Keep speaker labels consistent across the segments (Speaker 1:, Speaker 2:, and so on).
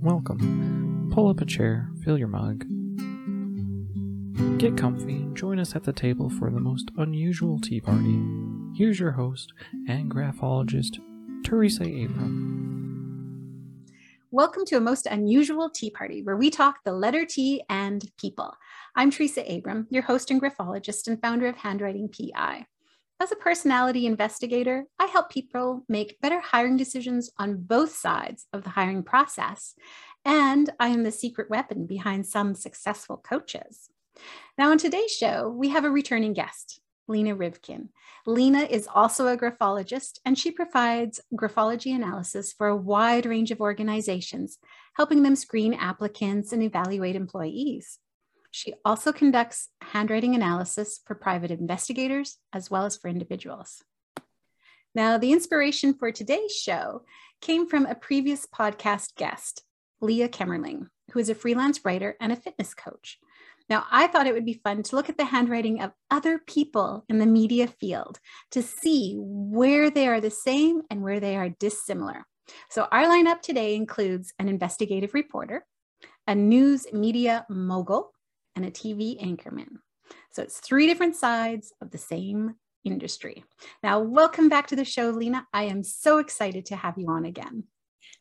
Speaker 1: Welcome. Pull up a chair, fill your mug. Get comfy and join us at the table for the most unusual tea party. Here's your host and graphologist, Teresa Abram.
Speaker 2: Welcome to a most unusual tea party where we talk the letter T and people. I'm Teresa Abram, your host and graphologist and founder of Handwriting PI. As a personality investigator, I help people make better hiring decisions on both sides of the hiring process. And I am the secret weapon behind some successful coaches. Now, on today's show, we have a returning guest, Lena Rivkin. Lena is also a graphologist, and she provides graphology analysis for a wide range of organizations, helping them screen applicants and evaluate employees. She also conducts handwriting analysis for private investigators as well as for individuals. Now, the inspiration for today's show came from a previous podcast guest, Leah Kemmerling, who is a freelance writer and a fitness coach. Now, I thought it would be fun to look at the handwriting of other people in the media field to see where they are the same and where they are dissimilar. So, our lineup today includes an investigative reporter, a news media mogul, and a TV anchorman. So it's three different sides of the same industry. Now, welcome back to the show, Lena. I am so excited to have you on again.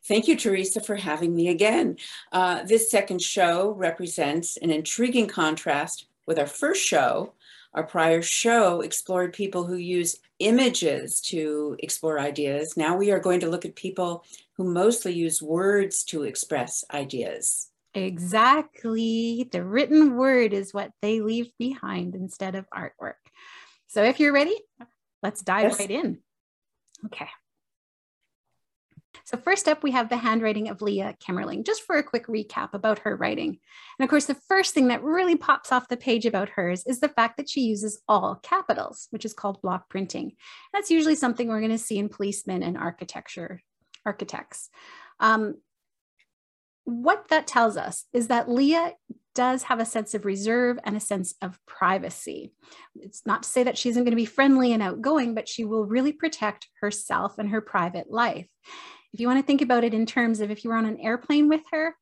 Speaker 3: Thank you, Teresa, for having me again. Uh, this second show represents an intriguing contrast with our first show. Our prior show explored people who use images to explore ideas. Now we are going to look at people who mostly use words to express ideas.
Speaker 2: Exactly. The written word is what they leave behind instead of artwork. So if you're ready, let's dive yes. right in. Okay. So first up, we have the handwriting of Leah Kemmerling, just for a quick recap about her writing. And of course, the first thing that really pops off the page about hers is the fact that she uses all capitals, which is called block printing. That's usually something we're going to see in policemen and architecture architects. Um, what that tells us is that Leah does have a sense of reserve and a sense of privacy. It's not to say that she isn't going to be friendly and outgoing, but she will really protect herself and her private life. If you want to think about it in terms of if you were on an airplane with her,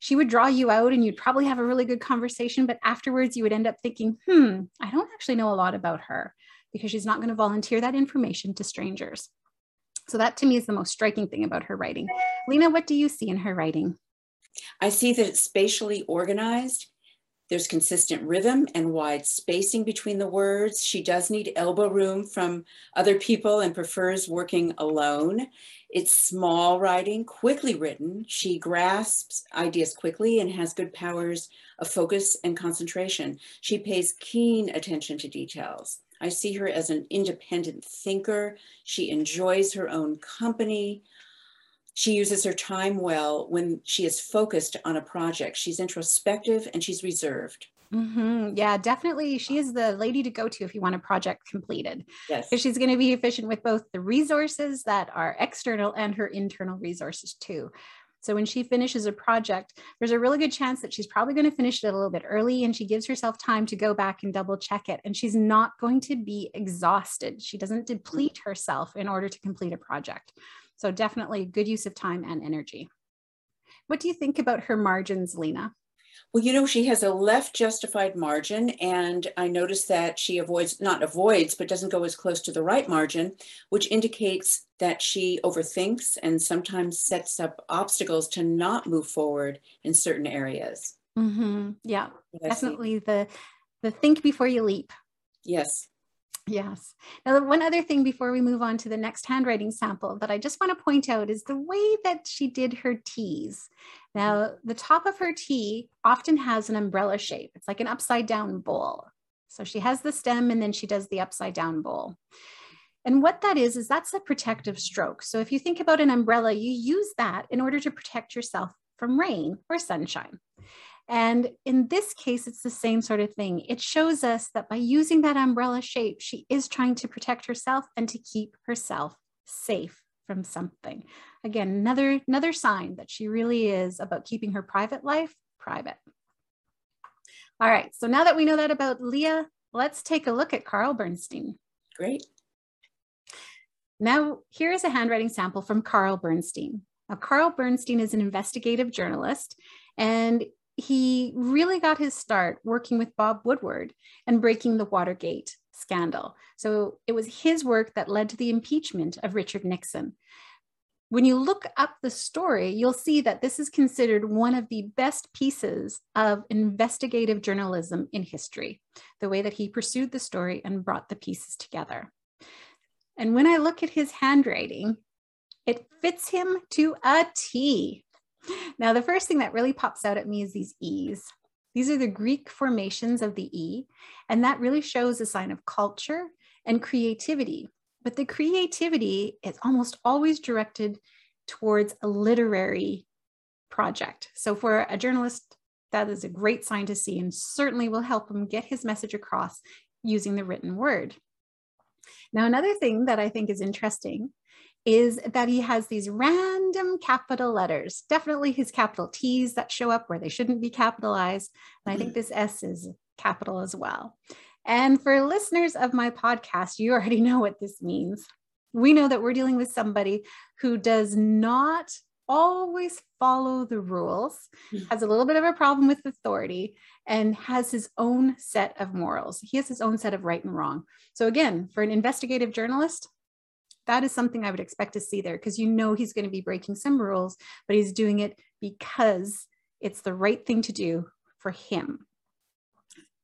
Speaker 2: she would draw you out and you'd probably have a really good conversation, but afterwards you would end up thinking, hmm, I don't actually know a lot about her because she's not going to volunteer that information to strangers. So that to me is the most striking thing about her writing. Lena, what do you see in her writing?
Speaker 3: I see that it's spatially organized. There's consistent rhythm and wide spacing between the words. She does need elbow room from other people and prefers working alone. It's small writing, quickly written. She grasps ideas quickly and has good powers of focus and concentration. She pays keen attention to details. I see her as an independent thinker. She enjoys her own company. She uses her time well when she is focused on a project. She's introspective and she's reserved.
Speaker 2: Mm-hmm. Yeah, definitely. She is the lady to go to if you want a project completed.
Speaker 3: Yes.
Speaker 2: Because she's going to be efficient with both the resources that are external and her internal resources too. So when she finishes a project, there's a really good chance that she's probably going to finish it a little bit early and she gives herself time to go back and double check it. And she's not going to be exhausted. She doesn't deplete herself in order to complete a project. So definitely good use of time and energy. What do you think about her margins, Lena?
Speaker 3: Well, you know, she has a left justified margin, and I noticed that she avoids, not avoids, but doesn't go as close to the right margin, which indicates that she overthinks and sometimes sets up obstacles to not move forward in certain areas.
Speaker 2: Mm-hmm. Yeah, definitely the the think before you leap.
Speaker 3: Yes.
Speaker 2: Yes. Now, one other thing before we move on to the next handwriting sample that I just want to point out is the way that she did her T's. Now, mm-hmm. the top of her T often has an umbrella shape. It's like an upside down bowl. So she has the stem and then she does the upside down bowl. And what that is, is that's a protective stroke. So if you think about an umbrella, you use that in order to protect yourself from rain or sunshine. And in this case, it's the same sort of thing. It shows us that by using that umbrella shape, she is trying to protect herself and to keep herself safe from something. Again, another, another sign that she really is about keeping her private life private. All right, so now that we know that about Leah, let's take a look at Carl Bernstein.
Speaker 3: Great.
Speaker 2: Now, here is a handwriting sample from Carl Bernstein. Now, Carl Bernstein is an investigative journalist, and he really got his start working with Bob Woodward and breaking the Watergate scandal. So it was his work that led to the impeachment of Richard Nixon. When you look up the story, you'll see that this is considered one of the best pieces of investigative journalism in history, the way that he pursued the story and brought the pieces together. And when I look at his handwriting, it fits him to a T. Now, the first thing that really pops out at me is these E's. These are the Greek formations of the E, and that really shows a sign of culture and creativity. But the creativity is almost always directed towards a literary project. So for a journalist, that is a great sign to see and certainly will help him get his message across using the written word. Now, another thing that I think is interesting is that he has these random capital letters, definitely his capital T's that show up where they shouldn't be capitalized. And I think mm-hmm. this S is capital as well. And for listeners of my podcast, you already know what this means. We know that we're dealing with somebody who does not always follow the rules, mm. has a little bit of a problem with authority, and has his own set of morals. He has his own set of right and wrong. So, again, for an investigative journalist, that is something I would expect to see there because you know he's going to be breaking some rules, but he's doing it because it's the right thing to do for him.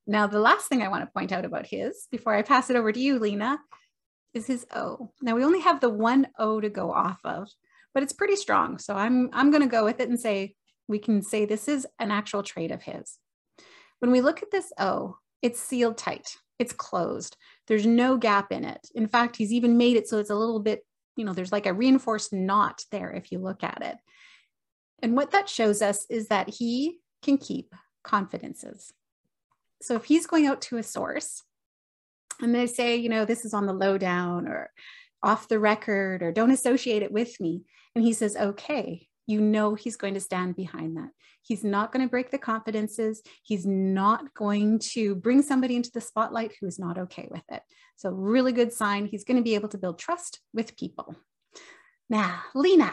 Speaker 2: Now, the last thing I want to point out about his before I pass it over to you, Lena, is his O. Now we only have the one O to go off of, but it's pretty strong. So I'm, I'm going to go with it and say, we can say this is an actual trait of his. When we look at this O, it's sealed tight. It's closed. There's no gap in it. In fact, he's even made it so it's a little bit, you know, there's like a reinforced knot there if you look at it. And what that shows us is that he can keep confidences. So if he's going out to a source and they say, you know, this is on the lowdown or off the record or don't associate it with me, and he says, okay, you know he's going to stand behind that. He's not going to break the confidences. He's not going to bring somebody into the spotlight who is not okay with it. So, really good sign. He's going to be able to build trust with people. Now, Lena,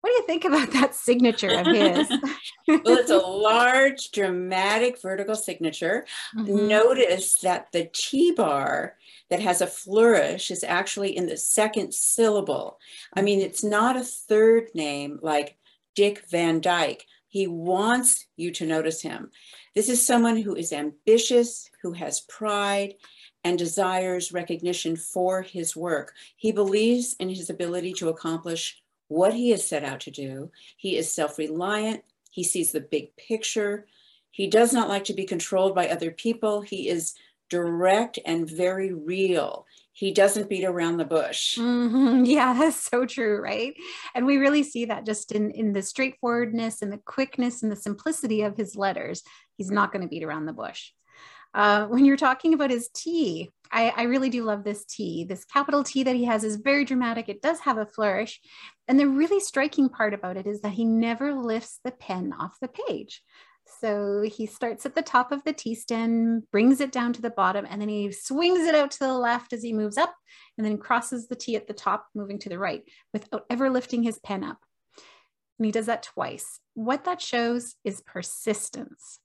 Speaker 2: what do you think about that signature of his?
Speaker 3: well, it's a large, dramatic vertical signature. Mm-hmm. Notice that the T bar that has a flourish is actually in the second syllable. I mean, it's not a third name like Dick Van Dyke. He wants you to notice him. This is someone who is ambitious, who has pride, and desires recognition for his work. He believes in his ability to accomplish what he has set out to do. He is self reliant. He sees the big picture. He does not like to be controlled by other people. He is direct and very real. He doesn't beat around the bush.
Speaker 2: Mm-hmm. Yeah, that's so true, right? And we really see that just in, in the straightforwardness and the quickness and the simplicity of his letters. He's not going to beat around the bush. Uh, when you're talking about his T, I, I really do love this T. This capital T that he has is very dramatic. It does have a flourish. And the really striking part about it is that he never lifts the pen off the page. So he starts at the top of the T stem, brings it down to the bottom, and then he swings it out to the left as he moves up, and then crosses the T at the top, moving to the right without ever lifting his pen up. And he does that twice. What that shows is persistence.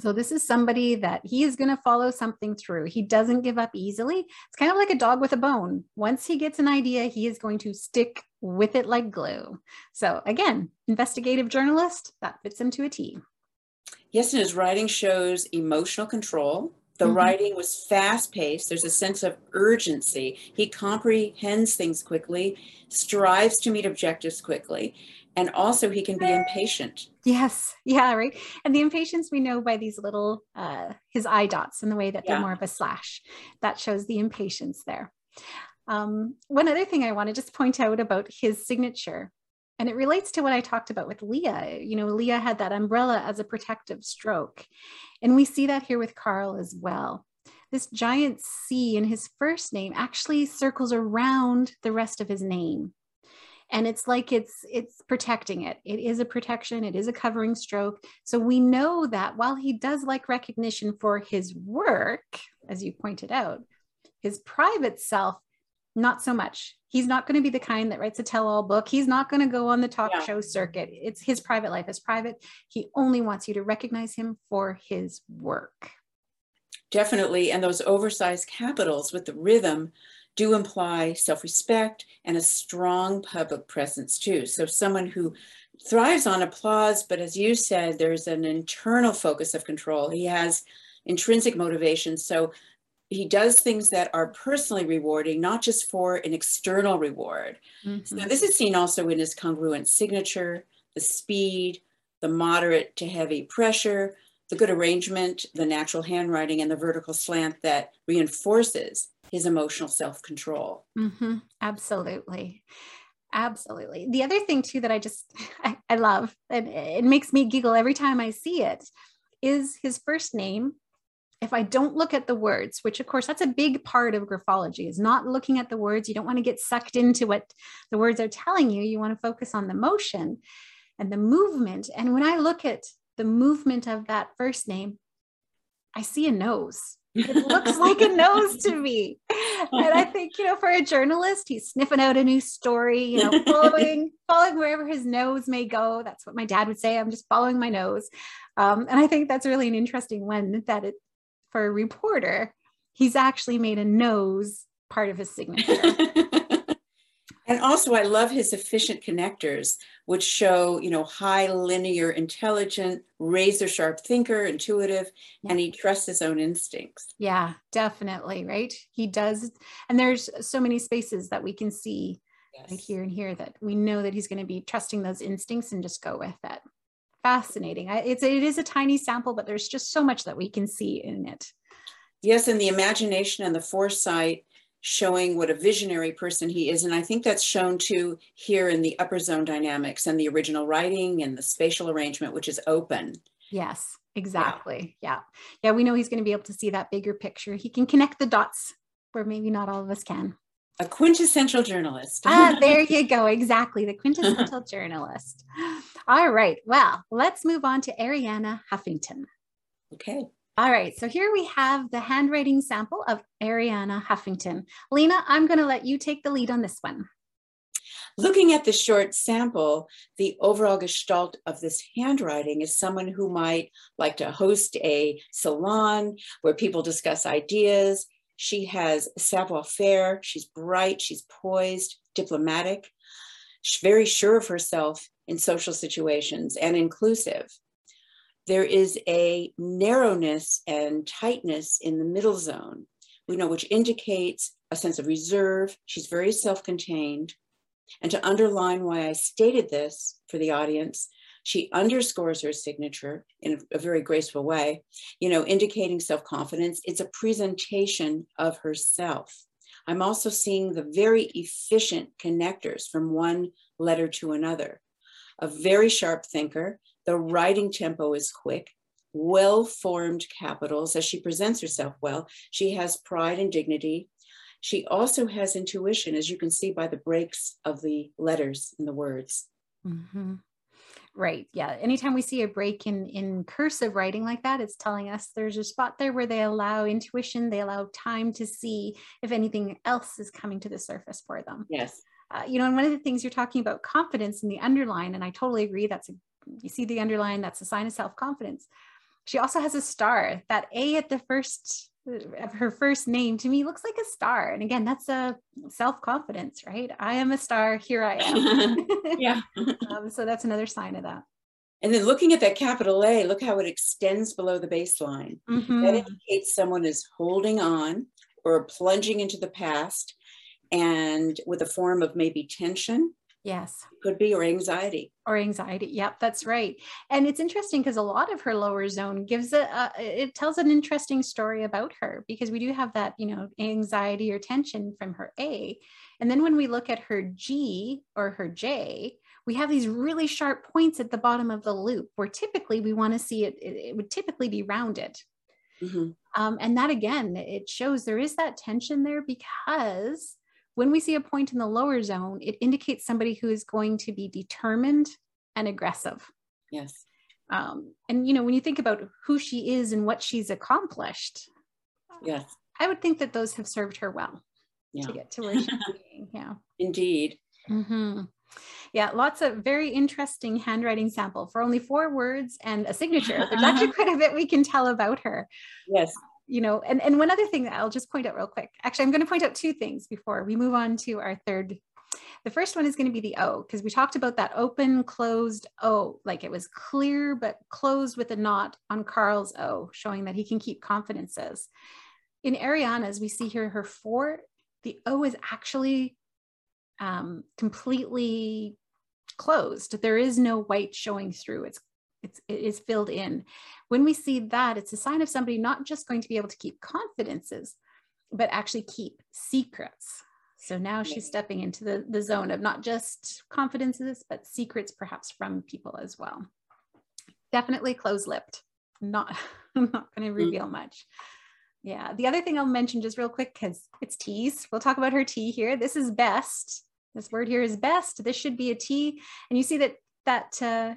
Speaker 2: So this is somebody that he is going to follow something through. He doesn't give up easily. It's kind of like a dog with a bone. Once he gets an idea, he is going to stick with it like glue. So again, investigative journalist, that fits him to a T.
Speaker 3: Yes, and his writing shows emotional control. The mm-hmm. writing was fast paced. There's a sense of urgency. He comprehends things quickly, strives to meet objectives quickly, and also he can be impatient.
Speaker 2: Yes. Yeah right? And the impatience we know by these little uh his eye dots and the way that yeah. they're more of a slash. That shows the impatience there. Um, one other thing i want to just point out about his signature and it relates to what i talked about with leah. You know leah had that umbrella as a protective stroke and we see that here with carl as well. This giant c in his first name actually circles around the rest of his name and it's like it's it's protecting it it is a protection it is a covering stroke so we know that while he does like recognition for his work as you pointed out his private self not so much. He's not going to be the kind that writes a tell all book. He's not going to go on the talk
Speaker 3: Yeah.
Speaker 2: show circuit. It's his private life is private. He only wants you to recognize him for his work.
Speaker 3: Definitely. And those oversized capitals with the rhythm do imply self respect and a strong public presence, too. So, someone who thrives on applause, but as you said, there's an internal focus of control. He has intrinsic motivation. So, he does things that are personally rewarding, not just for an external reward. So,
Speaker 2: Mhm.
Speaker 3: this is seen also in his congruent signature, the speed, the moderate to heavy pressure, the good arrangement, the natural handwriting, and the vertical slant that reinforces his emotional self control.
Speaker 2: Mhm. Absolutely. Absolutely. The other thing too that I just I, I love and it makes me giggle every time I see it is his first name. If I don't look at the words, which of course that's a big part of graphology, is not looking at the words. You don't want to get sucked into what the words are telling you. You want to focus on the motion and the movement. And when I look at the movement of that first name, I see a nose. It looks like a nose to me. And I think, you know, for a journalist, he's sniffing out a new story, you know, following, following wherever his nose may go. That's what my dad would say. I'm just following my nose. Um, and I think that's really an interesting one that it for a reporter, he's actually made a nose part of his signature.
Speaker 3: and also, I love his efficient connectors, which show, you know, high linear, intelligent, razor sharp thinker, intuitive, and he trusts his own instincts.
Speaker 2: yeah, definitely. Right. He does. And there's so many spaces that we can see right here and here that we know that he's going to be trusting those instincts and just go with it. Fascinating. I, it's it is a tiny sample, but there's just so much that we can see in it.
Speaker 3: Yes, and the imagination and the foresight showing what a visionary person he is. And I think that's shown too here in the upper zone dynamics and the original writing and the spatial arrangement, which is open.
Speaker 2: Yes, exactly. Yeah. Yeah. We know he's going to be able to see that bigger picture. He can connect the dots where maybe not all of us can.
Speaker 3: A quintessential journalist.
Speaker 2: ah, there you go. Exactly. The quintessential journalist. All right. Well, let's move on to Arianna Huffington.
Speaker 3: okay.
Speaker 2: All right. So here we have the handwriting sample of Arianna Huffington. Lena, I'm going to let you take the lead on this one.
Speaker 3: Looking at the short sample, the overall gestalt of this handwriting is someone who might like to host a salon where people discuss ideas. She has savoir faire, she's bright, she's poised, diplomatic, very sure of herself in social situations and inclusive. There is a narrowness and tightness in the middle zone, we know, which indicates a sense of reserve. She's very self contained. And to underline why I stated this for the audience, she underscores her signature in a, very graceful way, you know, indicating self confidence. It's a presentation of herself. I'm also seeing the very efficient connectors from one letter to another. A very sharp thinker. The writing tempo is quick, well formed capitals as she presents herself well. She has pride and dignity. She also has intuition, as you can see by the breaks of the letters and the words.
Speaker 2: Mhm. Right. Yeah. Anytime we see a break in in cursive writing like that, it's telling us there's a spot there where they allow intuition, they allow time to see if anything else is coming to the surface for them.
Speaker 3: Yes.
Speaker 2: Uh, you know, and one of the things you're talking about confidence in the underline, and I totally agree. That's a you see the underline, that's a sign of self confidence. She also has a star. That A at the first of her first name to me looks like a star. And again, that's a self confidence, right? I am a star. Here I am.
Speaker 3: Yeah.
Speaker 2: um, so that's another sign of that.
Speaker 3: And then looking at that capital A, look how it extends below the baseline. That
Speaker 2: Mhm.
Speaker 3: indicates someone is holding on or plunging into the past and with a form of maybe tension,
Speaker 2: Yes.
Speaker 3: could be, or anxiety.
Speaker 2: Or anxiety. Yep, that's right. And it's interesting because a lot of her lower zone gives a, a, it tells an interesting story about her because we do have that, you know, anxiety or tension from her A. And then when we look at her G or her J, we have these really sharp points at the bottom of the loop where typically we want to see it, it, it would typically be rounded.
Speaker 3: Mhm.
Speaker 2: Um, and that again, it shows there is that tension there because when we see a point in the lower zone, it indicates somebody who is going to be determined and aggressive.
Speaker 3: Yes.
Speaker 2: Um, and you know, when you think about who she is and what she's accomplished,
Speaker 3: Yes.
Speaker 2: I would think that those have served her well.
Speaker 3: Yeah.
Speaker 2: to get to where she's being. Yeah.
Speaker 3: Indeed.
Speaker 2: hmm Yeah, lots of very interesting handwriting sample for only four words and a signature. There's actually quite a bit we can tell about her.
Speaker 3: Yes.
Speaker 2: You know, and, and one other thing that I'll just point out real quick. Actually, I'm going to point out two things before we move on to our third. The first one is going to be the O, because we talked about that open, closed O, like it was clear but closed with a knot on Carl's O, showing that he can keep confidences. In Arianna's, we see here her four, the O is actually um, completely closed. There is no white showing through. It's it's it is filled in. When we see that, it's a sign of somebody not just going to be able to keep confidences, but actually keep secrets. So now she's stepping into the, the zone of not just confidences, but secrets perhaps from people as well. Definitely close-lipped. Not, I'm not going to reveal much. Yeah. The other thing I'll mention just real quick, because it's T's. We'll talk about her T here. This is best. This word here is best. This should be a T. And you see that that uh,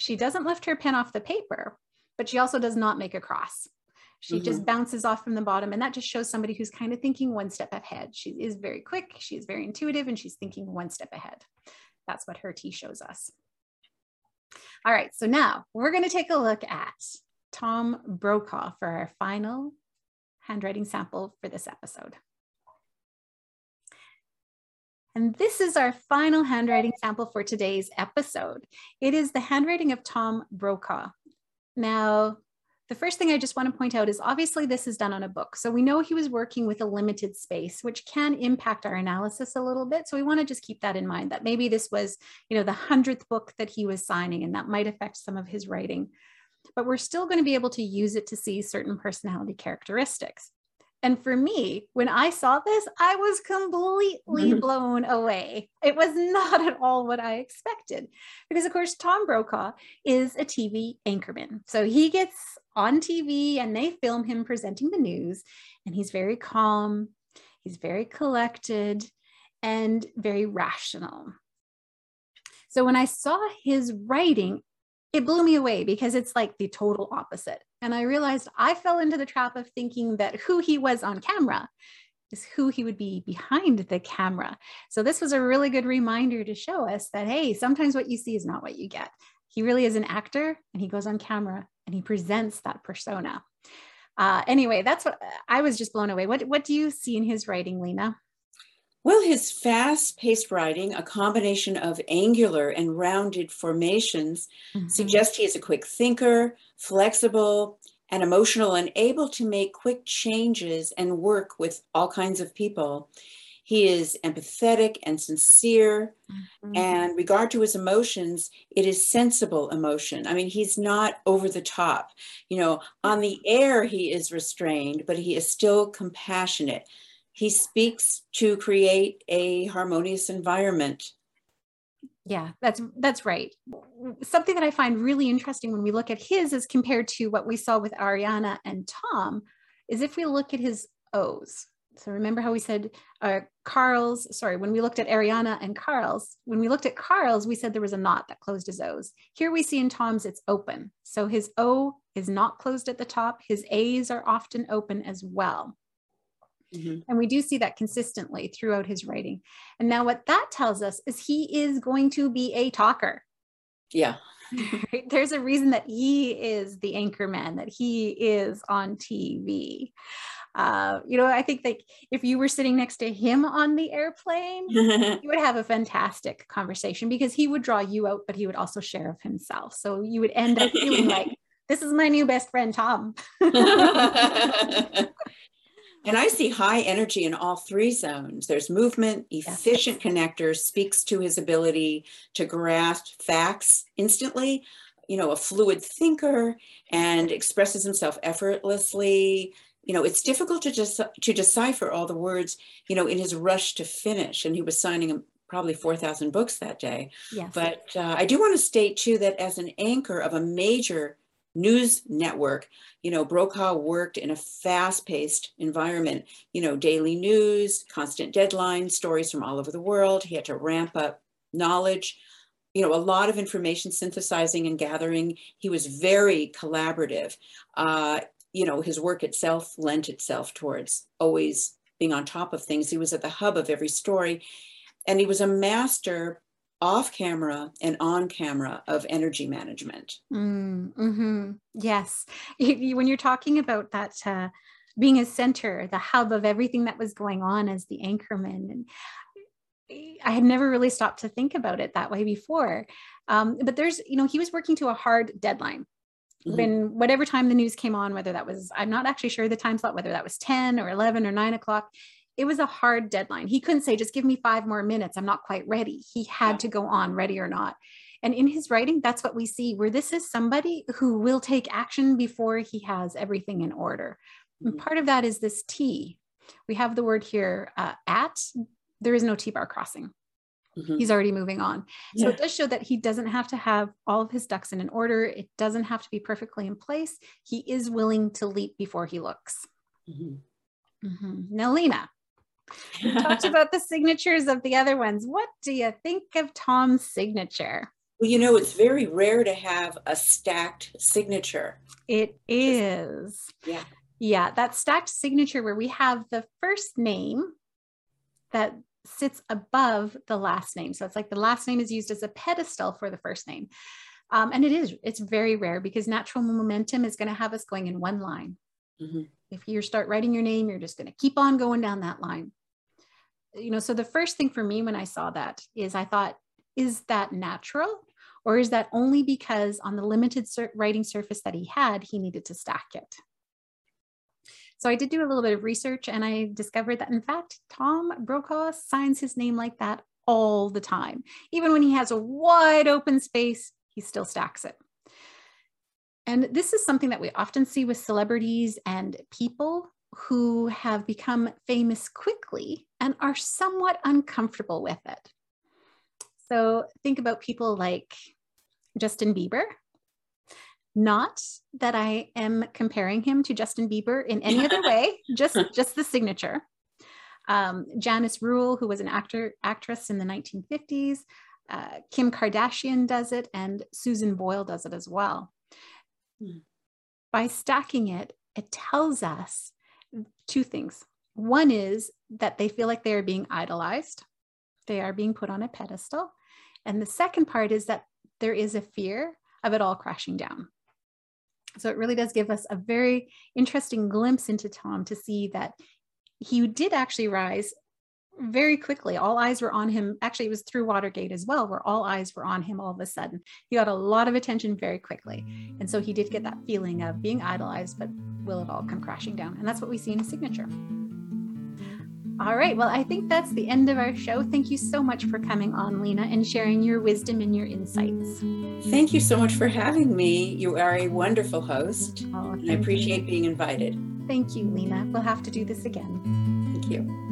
Speaker 2: she doesn't lift her pen off the paper, but she also does not make a cross. She
Speaker 3: Mhm.
Speaker 2: just bounces off from the bottom. And that just shows somebody who's kind of thinking one step ahead. She is very quick, she's very intuitive, and she's thinking one step ahead. That's what her T shows us. All right, so now we're going to take a look at Tom Brokaw for our final handwriting sample for this episode. And this is our final handwriting sample for today's episode. It is the handwriting of Tom Brokaw. Now, the first thing I just want to point out is obviously this is done on a book. So we know he was working with a limited space, which can impact our analysis a little bit. So we want to just keep that in mind that maybe this was, you know, the hundredth book that he was signing, and that might affect some of his writing. But we're still going to be able to use it to see certain personality characteristics. And for me, when I saw this, I was completely blown away. It was not at all what I expected. Because, of course, Tom Brokaw is a TV anchorman. So he gets on TV and they film him presenting the news, and he's very calm, he's very collected, and very rational. So when I saw his writing, it blew me away because it's like the total opposite. And I realized I fell into the trap of thinking that who he was on camera is who he would be behind the camera. So this was a really good reminder to show us that, hey, sometimes what you see is not what you get. He really is an actor and he goes on camera and he presents that persona. Uh, anyway, that's what I was just blown away. What, what do you see in his writing, Lena?
Speaker 3: Well, his fast paced writing, a combination of angular and rounded formations, suggest he is a quick thinker, flexible, and emotional, and able to make quick changes and work with all kinds of people. He is empathetic and sincere,
Speaker 2: Mhm.
Speaker 3: and regard to his emotions, it is sensible emotion. I mean, he's not over the top. You know, on the air, he is restrained, but he is still compassionate. He speaks to create a harmonious environment.
Speaker 2: Yeah, that's that's right. Something that I find really interesting when we look at his as compared to what we saw with Arianna and Tom is if we look at his O's. So remember how we said uh, Carl's, sorry, when we looked at Arianna and Carl's, when we looked at Carl's, we said there was a knot that closed his O's. Here we see in Tom's, it's open. So his O is not closed at the top. His A's are often open as well.
Speaker 3: Mhm.
Speaker 2: And we do see that consistently throughout his writing. And now, what that tells us is he is going to be a talker.
Speaker 3: Yeah.
Speaker 2: Right? There's a reason that he is the anchor man, that he is on TV. Uh, you know, I think that if you were sitting next to him on the airplane, you would have a fantastic conversation because he would draw you out, but he would also share of himself. So you would end up feeling like, this is my new best friend, Tom.
Speaker 3: And I see high energy in all three zones. There's movement, efficient connector, speaks to his ability to grasp facts instantly, you know, a fluid thinker and expresses himself effortlessly. You know, it's difficult to just to decipher all the words, you know, in his rush to finish. And he was signing probably 4,000 books that day.
Speaker 2: Yes.
Speaker 3: But uh, I do want to state too that as an anchor of a major news network, you know, Brokaw worked in a fast paced environment, you know, daily news, constant deadlines, stories from all over the world. He had to ramp up knowledge, you know, a lot of information synthesizing and gathering. He was very collaborative. Uh, you know, his work itself lent itself towards always being on top of things. He was at the hub of every story. And he was a master off camera and on camera of energy management.
Speaker 2: Mm, hmm Yes. when you're talking about that, uh, being a center, the hub of everything that was going on as the anchorman, and I had never really stopped to think about it that way before. Um, but there's, you know, he was working to a hard deadline. Mm-hmm. When whatever time the news came on, whether that was, I'm not actually sure the time slot, whether that was 10 or 11 or 9 o'clock, it was a hard deadline. He couldn't say, just give me five more minutes. I'm not quite ready. He had yeah. to go on, ready or not. And in his writing, that's what we see, where this is somebody who will take action before he has everything in order. And mm-hmm. part of that is this T. We have the word here uh, at, there is no T bar crossing. Mm-hmm. He's already moving on. So yeah. it does show that he doesn't have to have all of his ducks in an order. It doesn't have to be perfectly in place. He is willing to leap before he looks. Mm-hmm. Mm-hmm. Now, Lena, talked about the signatures of the other ones. What do you think of Tom's signature?
Speaker 3: Well, you know, it's very rare to have a stacked signature.
Speaker 2: It is.
Speaker 3: Yeah.
Speaker 2: Yeah, that stacked signature where we have the first name that sits above the last name. So it's like the last name is used as a pedestal for the first name. Um, and it is, it's very rare because natural momentum is going to have us going in one line. Mm-hmm. If you start writing your name, you're just going to keep on going down that line you know, so the first thing for me when I saw that is I thought, is that natural? Or is that only because on the limited writing surface that he had, he needed to stack it? So I did do a little bit of research and I discovered that in fact, Tom Brokaw signs his name like that all the time. Even when he has a wide open space, he still stacks it. And this is something that we often see with celebrities and people who have become famous quickly and are somewhat uncomfortable with it. So think about people like Justin Bieber. Not that I am comparing him to Justin Bieber in any other way, just, just the signature. Um, Janice Rule, who was an actor actress in the 1950s, uh, Kim Kardashian does it, and Susan Boyle does it as well. Mm. By stacking it, it tells us two things. One is that they feel like they are being idolized, they are being put on a pedestal. And the second part is that there is a fear of it all crashing down. So it really does give us a very interesting glimpse into Tom to see that he did actually rise very quickly. All eyes were on him. Actually, it was through Watergate as well, where all eyes were on him all of a sudden. He got a lot of attention very quickly. And so he did get that feeling of being idolized, but will it all come crashing down? And that's what we see in his signature. All right. Well, I think that's the end of our show. Thank you so much for coming on, Lena, and sharing your wisdom and your insights.
Speaker 3: Thank you so much for having me. You are a wonderful host. Oh, and I appreciate you. being invited.
Speaker 2: Thank you, Lena. We'll have to do this again.
Speaker 3: Thank you.